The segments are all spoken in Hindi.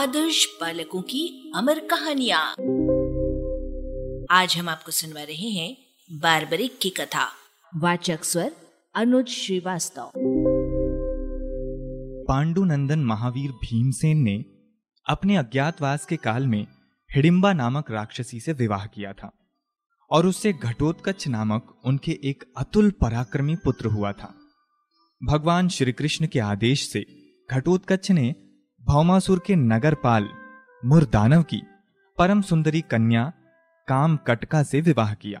आदर्श बालकों की अमर कहानियाँ। आज हम आपको सुनवा रहे हैं बारबरिक की कथा। वाचक स्वर अनुज श्रीवास्तव। पांडुनंदन महावीर भीमसेन ने अपने अज्ञातवास के काल में हिडिम्बा नामक राक्षसी से विवाह किया था और उससे घटोत्कच नामक उनके एक अतुल पराक्रमी पुत्र हुआ था। भगवान श्री कृष्ण के आदेश से घटोत्कच ने भौमासुर के नगरपाल मुरदानव की परम सुंदरी कन्या काम कटका से विवाह किया।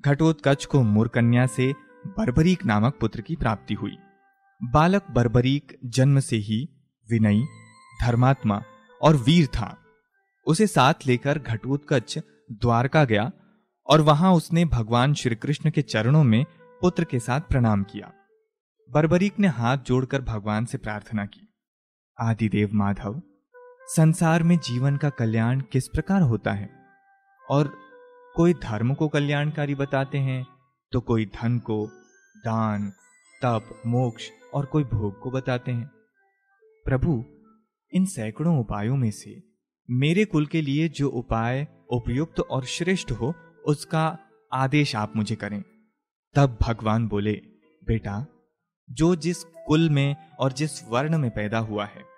घटोत्कच को मुरकन्या से बर्बरीक नामक पुत्र की प्राप्ति हुई। बालक बर्बरीक जन्म से ही विनयी, धर्मात्मा और वीर था। उसे साथ लेकर घटोत्कच द्वारका गया और वहाँ उसने भगवान श्री कृष्ण के चरणों में पुत्र के साथ प्रणाम किया। बर्बरीक ने हाथ जोड़कर भगवान से प्रार्थना की। आदिदेव माधव, संसार में जीवन का कल्याण किस प्रकार होता है? और कोई धर्म को कल्याणकारी बताते हैं तो कोई धन को, दान, तप, मोक्ष और कोई भोग को बताते हैं। प्रभु, इन सैकड़ों उपायों में से मेरे कुल के लिए जो उपाय उपयुक्त और श्रेष्ठ हो, उसका आदेश आप मुझे करें। तब भगवान बोले, बेटा, जो जिस कुल में और जिस वर्ण में पैदा हुआ है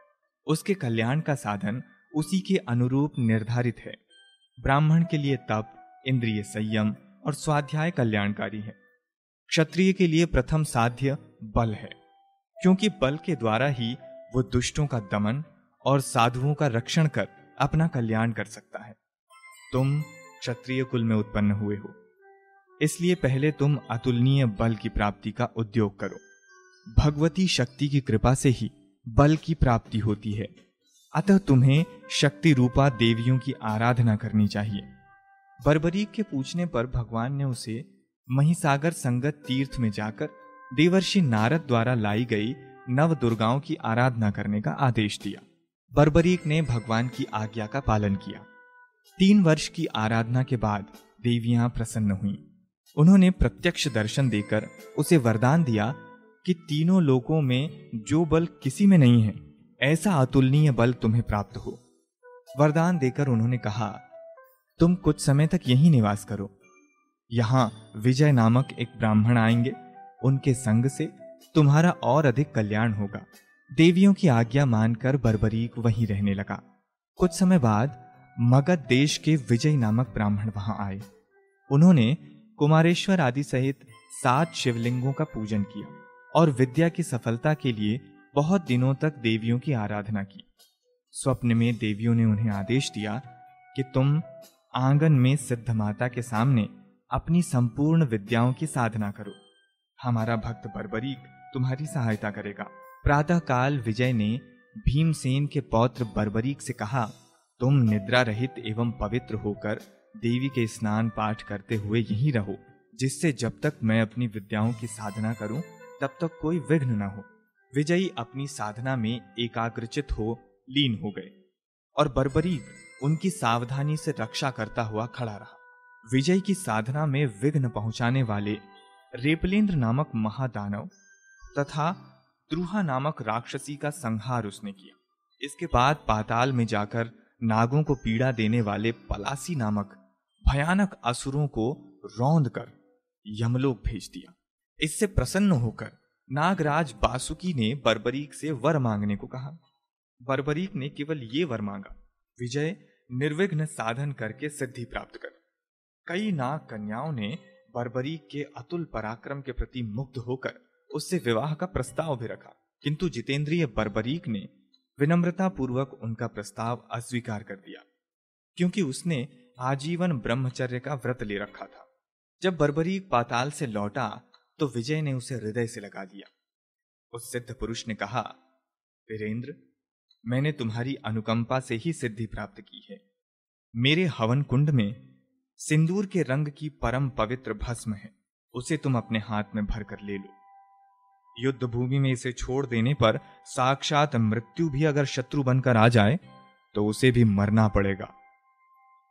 उसके कल्याण का साधन उसी के अनुरूप निर्धारित है। ब्राह्मण के लिए तप, इंद्रिय संयम और स्वाध्याय कल्याणकारी है। क्षत्रिय के लिए प्रथम साध्य बल है, क्योंकि बल के द्वारा ही वो दुष्टों का दमन और साधुओं का रक्षण कर अपना कल्याण कर सकता है। तुम क्षत्रिय कुल में उत्पन्न हुए हो, इसलिए पहले तुम अतुलनीय बल की प्राप्ति का उद्योग करो। भगवती शक्ति की कृपा से ही बल की प्राप्ति होती है। अतः तुम्हें शक्ति रूपा देवियों की आराधना करनी चाहिए। बर्बरीक के पूछने पर भगवान ने उसे महिसागर संगत तीर्थ में जाकर देवर्षि नारद द्वारा लाई गई नव दुर्गाओं की आराधना करने का आदेश दिया। बर्बरीक ने भगवान की आज्ञा का पालन किया। तीन वर्ष की आराधना के बाद देवियाँ प्रसन्न हुईं। उन्होंने प्रत्यक्ष दर्शन देकर उसे वरदान दिया कि तीनों लोकों में जो बल किसी में नहीं है, ऐसा अतुलनीय बल तुम्हें प्राप्त हो। वरदान देकर उन्होंने कहा, तुम कुछ समय तक यहीं निवास करो। यहाँ विजय नामक एक ब्राह्मण आएँगे। उनके संग से तुम्हारा और अधिक कल्याण होगा। देवियों की आज्ञा मानकर बर्बरीक वहीं रहने लगा। कुछ समय बाद मगध देश के विजय नामक ब्राह्मण वहाँ आए। उन्होंने कुमारेश्वर आदि सहित सात शिवलिंगों का पूजन किया। और विद्या की सफलता के लिए बहुत दिनों तक देवियों की आराधना की। स्वप्न में देवियों ने उन्हें आदेश दिया कि तुम आँगन में सिद्ध माता के सामने अपनी संपूर्ण विद्याओं की साधना करो। हमारा भक्त बर्बरीक तुम्हारी सहायता करेगा। प्रातः काल विजय ने भीमसेन के पौत्र बर्बरीक से कहा, तुम निद्रा रहित एवं पवित्र होकर देवी के स्नान पाठ करते हुए यहीं रहो, जिससे जब तक मैं अपनी विद्याओं की साधना करूँ तब तक कोई विघ्न न हो। विजयी अपनी साधना में एकाग्रचित हो, लीन हो गए और बर्बरीक उनकी सावधानी से रक्षा करता हुआ खड़ा रहा। विजय की साधना में विघ्न पहुँचाने वाले रेपलेंद्र नामक महादानव तथा द्रुहा नामक राक्षसी का संहार उसने किया। इसके बाद पाताल में जाकर नागों को पीड़ा देने वाले पलासी नामक भयानक असुरों को रौंद कर यमलोक भेज दिया। इससे प्रसन्न होकर नागराज बासुकी ने बर्बरीक से वर मांगने को कहा। बर्बरीक ने केवल ये वर मांगा, विजय निर्विघ्न साधन करके सिद्धि प्राप्त कर। कई नाग कन्याओं ने बर्बरीक के अतुल पराक्रम के प्रति मुग्ध होकर उससे विवाह का प्रस्ताव भी रखा। किंतु जितेंद्रिय बर्बरीक ने विनम्रता पूर्वक उनका प्रस्ताव अस्वीकार कर दिया, क्योंकि उसने आजीवन ब्रह्मचर्य का व्रत ले रखा था। जब बर्बरीक पाताल से लौटा तो विजय ने उसे हृदय से लगा दिया। उस सिद्ध पुरुष ने कहा, वीरेंद्र, मैंने तुम्हारी अनुकंपा से ही सिद्धि प्राप्त की है। मेरे हवन कुंड में सिंदूर के रंग की परम पवित्र भस्म है, उसे तुम अपने हाथ में भरकर ले लो। युद्ध भूमि में इसे छोड़ देने पर साक्षात मृत्यु भी अगर शत्रु बनकर आ जाए तो उसे भी मरना पड़ेगा।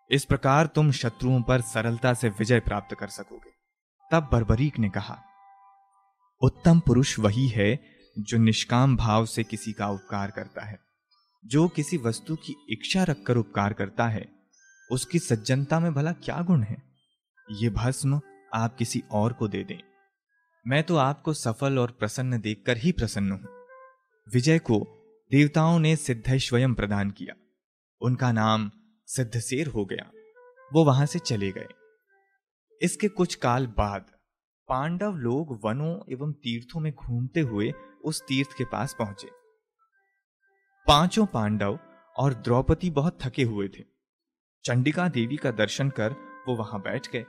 इस प्रकार तुम शत्रुओं पर सरलता से विजय प्राप्त कर सकोगे। तब बर्बरीक ने कहा उत्तम पुरुष वही है जो निष्काम भाव से किसी का उपकार करता है। जो किसी वस्तु की इच्छा रखकर उपकार करता है, उसकी सज्जनता में भला क्या गुण है? ये भस्म आप किसी और को दे दें। मैं तो आपको सफल और प्रसन्न देखकर ही प्रसन्न हूँ। विजय को देवताओं ने सिद्ध स्वयं प्रदान किया। उनका नाम सिद्धसेर हो गया। वो वहाँ से चले गए। इसके कुछ काल बाद पांडव लोग वनों एवं तीर्थों में घूमते हुए उस तीर्थ के पास पहुँचे। पाँचों पांडव और द्रौपदी बहुत थके हुए थे। चंडिका देवी का दर्शन कर वो वहाँ बैठ गए।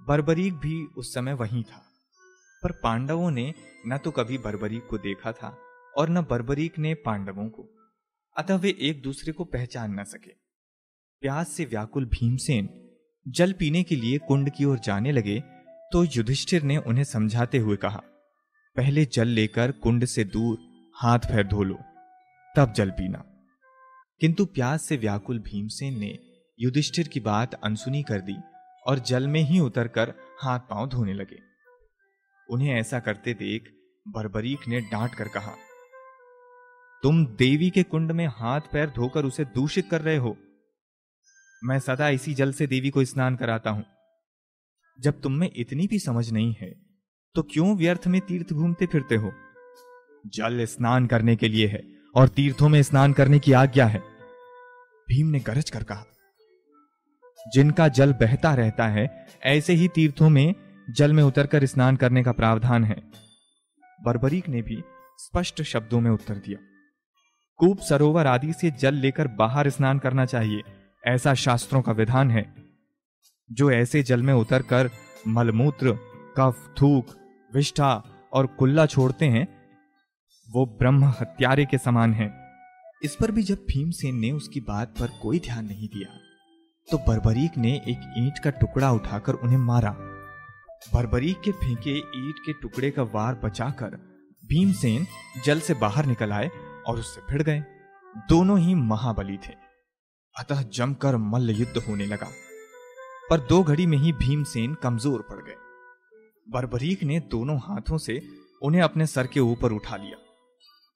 बर्बरीक भी उस समय वहीं था, पर पांडवों ने न तो कभी बर्बरीक को देखा था और न बर्बरीक ने पांडवों को। अतः वे एक दूसरे को पहचान न सके। प्यास से व्याकुल भीमसेन जल पीने के लिए कुंड की ओर जाने लगे तो युधिष्ठिर ने उन्हें समझाते हुए कहा, पहले जल लेकर कुंड से दूर हाथ पैर धो लो, तब जल पीना। किंतु प्यास से व्याकुल भीमसेन ने युधिष्ठिर की बात अनसुनी कर दी और जल में ही उतरकर हाथ पाँव धोने लगे। उन्हें ऐसा करते देख बरबरीक ने डांट कर कहा, तुम देवी के कुंड में हाथ पैर धोकर उसे दूषित कर रहे हो। मैं सदा इसी जल से देवी को स्नान कराता हूँ। जब तुम में इतनी भी समझ नहीं है तो क्यों व्यर्थ में तीर्थ घूमते फिरते हो? जल स्नान करने के लिए है, और तीर्थों में स्नान करने की आज्ञा है। भीम ने गरज कर कहा, जिनका जल बहता रहता है, ऐसे ही तीर्थों में जल में उतरकर स्नान करने का प्रावधान है। बर्बरीक ने भी स्पष्ट शब्दों में उत्तर दिया, कूप सरोवर आदि से जल लेकर बाहर स्नान करना चाहिए, ऐसा शास्त्रों का विधान है। जो ऐसे जल में उतर कर मलमूत्र, कफ, थूक, विष्ठा और कुल्ला छोड़ते हैं, वो ब्रह्म हत्यारे के समान है। इस पर भी जब भीमसेन ने उसकी बात पर कोई ध्यान नहीं दिया तो बर्बरीक ने एक ईंट का टुकड़ा उठाकर उन्हें मारा। बर्बरीक के फेंके ईंट के टुकड़े का वार बचाकर भीमसेन जल से बाहर निकल आए और उससे भिड़ गए। दोनों ही महाबली थे। अतः जमकर मल्ल युद्ध होने लगा। पर दो घड़ी में ही भीमसेन कमज़ोर पड़ गए। बर्बरीक ने दोनों हाथों से उन्हें अपने सर के ऊपर उठा लिया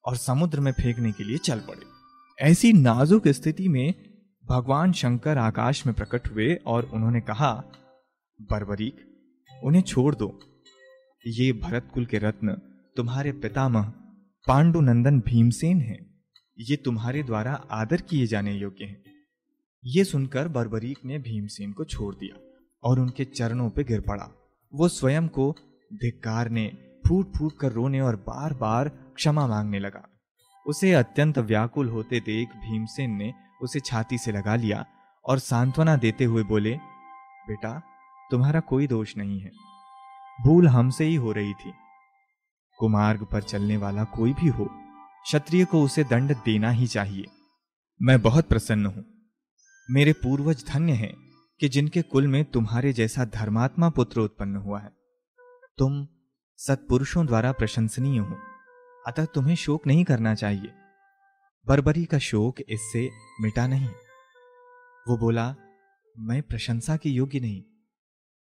और समुद्र में फेंकने के लिए चल पड़े। ऐसी नाजुक स्थिति में भगवान शंकर आकाश में प्रकट हुए और उन्होंने कहा, बर्बरीक, उन्हें छोड़ दो। ये भरत कुल के रत्न तुम्हारे पितामह पांडुनंदन भीमसेन हैं। ये तुम्हारे द्वारा आदर किए जाने योग्य हैं। ये सुनकर बर्बरीक ने भीमसेन को छोड़ दिया और उनके चरणों पर गिर पड़ा। वो स्वयं को धिक्कारने फूट फूट कर रोने और बार बार क्षमा मांगने लगा। उसे अत्यंत व्याकुल होते देख भीमसेन ने उसे छाती से लगा लिया और सांत्वना देते हुए बोले, बेटा, तुम्हारा कोई दोष नहीं है। भूल हमसे ही हो रही थी। कुमार्ग पर चलने वाला कोई भी हो, क्षत्रिय को उसे दंड देना ही चाहिए। मैं बहुत प्रसन्न हूँ। मेरे पूर्वज धन्य हैं कि जिनके कुल में तुम्हारे जैसा धर्मात्मा पुत्र उत्पन्न हुआ है। तुम सत्पुरुषों द्वारा प्रशंसनीय हो, अतः तुम्हें शोक नहीं करना चाहिए। बरबरी का शोक इससे मिटा नहीं। वो बोला, मैं प्रशंसा के योग्य नहीं।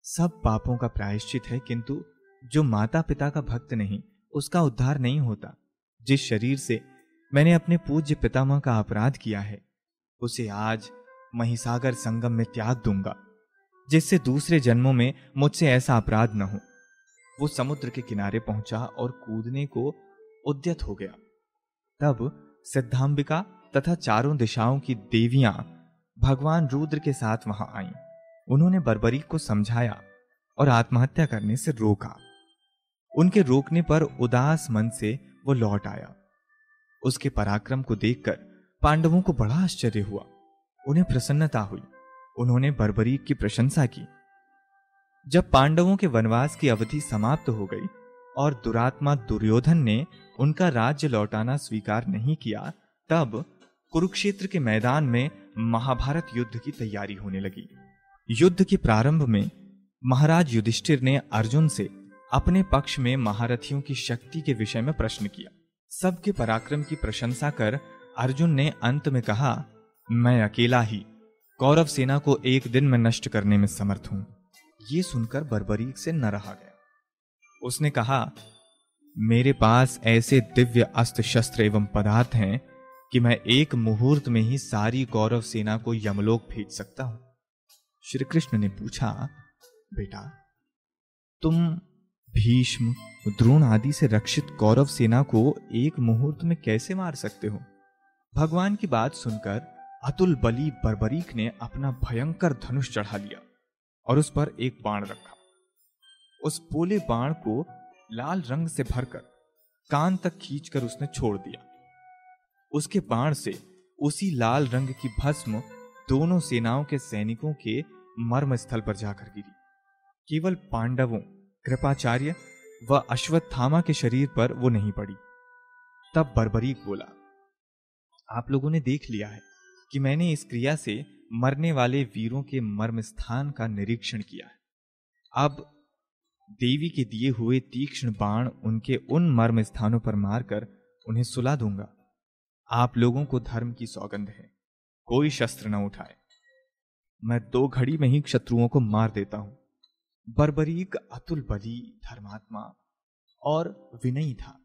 सब पापों का प्रायश्चित है, किंतु जो माता पिता का भक्त नहीं, उसका उद्धार नहीं होता। जिस शरीर से मैंने अपने पूज्य पितामह का अपराध किया है, उसे आज महिसागर संगम में त्याग दूँगा, जिससे दूसरे जन्मों में मुझसे ऐसा अपराध न हो। वो समुद्र के किनारे पहुँचा और कूदने को उद्यत हो गया। तब सिद्धांबिका तथा चारों दिशाओं की देवियाँ भगवान रुद्र के साथ वहाँ आईं। उन्होंने बर्बरी को समझाया और आत्महत्या करने से रोका। उनके रोकने पर उदास मन से वो लौट आया। उसके पराक्रम को देखकर पांडवों को बड़ा आश्चर्य हुआ। उन्हें प्रसन्नता हुई। उन्होंने बर्बरीक की प्रशंसा की। जब पांडवों के वनवास की अवधि समाप्त हो गई और दुरात्मा दुर्योधन ने उनका राज्य लौटाना स्वीकार नहीं किया, तब कुरुक्षेत्र के मैदान में महाभारत युद्ध की तैयारी होने लगी। युद्ध के प्रारंभ में महाराज युधिष्ठिर ने अर्जुन से अपने पक्ष में महारथियों की शक्ति के विषय में प्रश्न किया। सबके पराक्रम की प्रशंसा कर अर्जुन ने अंत में कहा मैं अकेला ही कौरव सेना को एक दिन में नष्ट करने में समर्थ हूँ। यह सुनकर बर्बरीक से न रहा गया। उसने कहा, मेरे पास ऐसे दिव्य अस्त्र शस्त्र एवं पदार्थ हैं कि मैं एक मुहूर्त में ही सारी कौरव सेना को यमलोक भेज सकता हूँ। श्री कृष्ण ने पूछा, बेटा, तुम भीष्म, द्रोण आदि से रक्षित कौरव सेना को एक मुहूर्त में कैसे मार सकते हो? भगवान की बात सुनकर अतुल बली बर्बरीक ने अपना भयंकर धनुष चढ़ा लिया और उस पर एक बाण रखा। उस पोले बाण को लाल रंग से भरकर कान तक खींचकर उसने छोड़ दिया। उसके बाण से उसी लाल रंग की भस्म दोनों सेनाओं के सैनिकों के मर्म स्थल पर जाकर गिरी। केवल पांडवों, कृपाचार्य व अश्वत्थामा के शरीर पर वो नहीं पड़ी। तब बर्बरीक बोला, आप लोगों ने देख लिया है कि मैंने इस क्रिया से मरने वाले वीरों के मर्म स्थान का निरीक्षण किया अब देवी के दिए हुए तीक्ष्ण बाण उनके उन मर्म स्थानों पर मारकर उन्हें सुला दूँगा। आप लोगों को धर्म की सौगंध है। कोई शस्त्र न उठाए। मैं दो घड़ी में ही शत्रुओं को मार देता हूँ। बर्बरीक, अतुल बली, धर्मात्मा और विनयी था।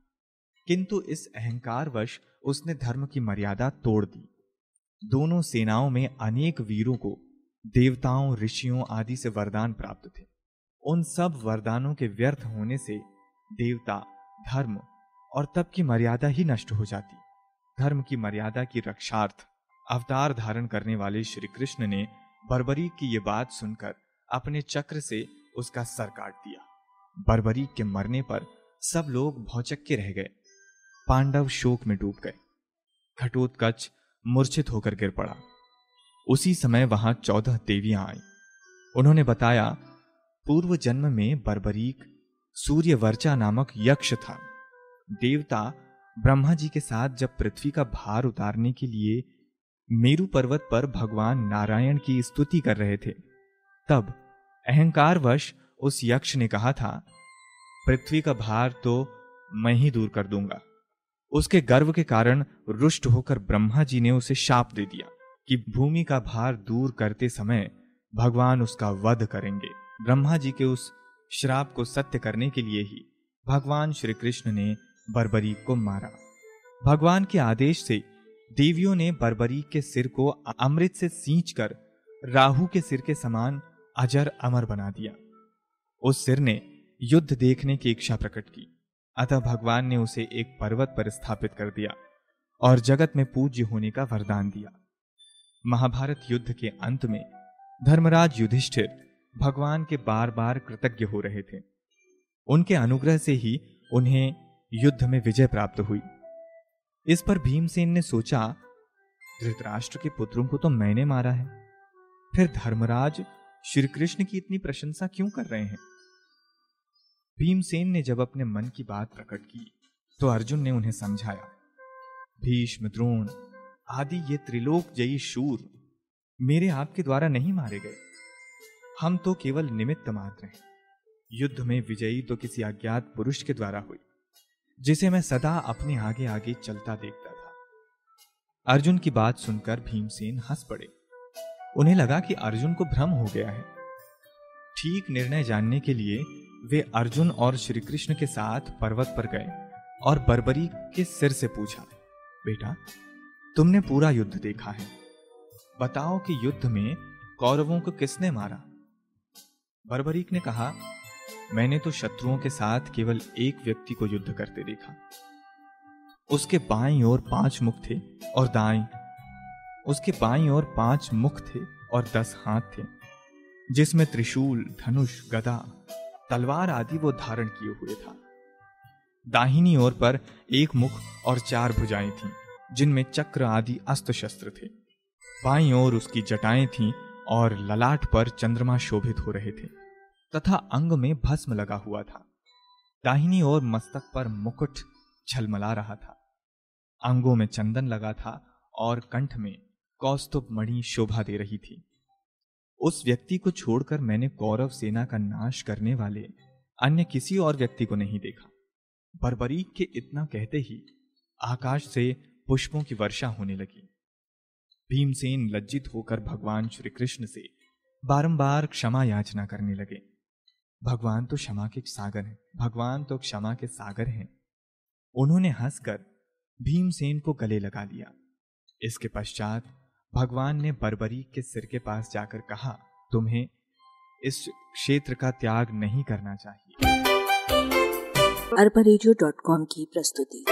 किंतु इस अहंकारवश उसने धर्म की मर्यादा तोड़ दी। दोनों सेनाओं में अनेक वीरों को देवताओं, ऋषियों आदि से वरदान प्राप्त थे। उन सब वरदानों के व्यर्थ होने से देवता, धर्म और तब की मर्यादा ही नष्ट हो जाती। धर्म की मर्यादा की रक्षार्थ अवतार धारण करने वाले श्री कृष्ण ने बर्बरी की ये बात सुनकर अपने चक्र से उसका सर काट दिया। बर्बरी के मरने पर सब लोग भौचक्के रह गए। पांडव शोक में डूब गए। घटोत्कच मूर्छित होकर गिर पड़ा। उसी समय वहाँ चौदह देवियाँ आई। उन्होंने बताया, पूर्व जन्म में बर्बरीक सूर्यवर्चा नामक यक्ष था। देवता ब्रह्मा जी के साथ जब पृथ्वी का भार उतारने के लिए मेरु पर्वत पर भगवान नारायण की स्तुति कर रहे थे, तब अहंकारवश उस यक्ष ने कहा था, पृथ्वी का भार तो मैं ही दूर कर दूँगा। उसके गर्व के कारण रुष्ट होकर ब्रह्मा जी ने उसे शाप दे दिया कि भूमि का भार दूर करते समय भगवान उसका वध करेंगे। ब्रह्मा जी के उस श्राप को सत्य करने के लिए ही भगवान श्री कृष्ण ने बर्बरी को मारा। भगवान के आदेश से देवियों ने बर्बरी के सिर को अमृत से सींच कर राहु के सिर के समान अजर अमर बना दिया। उस सिर ने युद्ध देखने की इच्छा प्रकट की। अतः भगवान ने उसे एक पर्वत पर स्थापित कर दिया और जगत में पूज्य होने का वरदान दिया। महाभारत युद्ध के अंत में धर्मराज युधिष्ठिर भगवान के बार बार कृतज्ञ हो रहे थे। उनके अनुग्रह से ही उन्हें युद्ध में विजय प्राप्त हुई। इस पर भीमसेन ने सोचा, धृतराष्ट्र के पुत्रों को तो मैंने मारा है। फिर धर्मराज श्री कृष्ण की इतनी प्रशंसा क्यों कर रहे हैं? भीमसेन ने जब अपने मन की बात प्रकट की तो अर्जुन ने उन्हें समझाया, भीष्म, द्रोण आदि ये त्रिलोक जयी शूर मेरे आपके द्वारा नहीं मारे गए। हम तो केवल निमित्त मात्र हैं। युद्ध में विजयी तो किसी अज्ञात पुरुष के द्वारा हुई, जिसे मैं सदा अपने आगे आगे चलता देखता था। अर्जुन की बात सुनकर भीमसेन हंस पड़े। उन्हें लगा कि अर्जुन को भ्रम हो गया है। ठीक निर्णय जानने के लिए वे अर्जुन और श्री कृष्ण के साथ पर्वत पर गए और बर्बरी के सिर से पूछा, बेटा, तुमने पूरा युद्ध देखा है। बताओ कि युद्ध में कौरवों को किसने मारा? बर्बरीक ने कहा, मैंने तो शत्रुओं के साथ केवल एक व्यक्ति को युद्ध करते देखा। उसके बाईं ओर पाँच मुख थे और दाएँ उसके बाईं ओर पाँच मुख थे और दस हाथ थे। जिसमें त्रिशूल, धनुष, गदा, तलवार आदि वो धारण किए हुए था। दाहिनी ओर पर एक मुख और चार भुजाएँ थीं, जिनमें चक्र आदि अस्त्र शस्त्र थे। बाई ओर उसकी जटाएँ थीं और ललाट पर चंद्रमा शोभित हो रहे थे, तथा अंग में भस्म लगा हुआ था। दाहिनी ओर मस्तक पर मुकुट झलमला रहा था। अंगों में चंदन लगा था और कंठ में कौस्तुभ मणि शोभा दे रही थी। उस व्यक्ति को छोड़कर मैंने कौरव सेना का नाश करने वाले अन्य किसी और व्यक्ति को नहीं देखा। बर्बरीक के इतना कहते ही आकाश से पुष्पों की वर्षा होने लगी। भीमसेन लज्जित होकर भगवान श्री कृष्ण से बारंबार क्षमा याचना करने लगे। भगवान तो क्षमा के सागर हैं, भगवान तो क्षमा के सागर हैं। उन्होंने हंसकर भीमसेन को गले लगा लिया। इसके पश्चात भगवान ने बरबरी के सिर के पास जाकर कहा, तुम्हें इस क्षेत्र का त्याग नहीं करना चाहिए। अरबा की प्रस्तुति।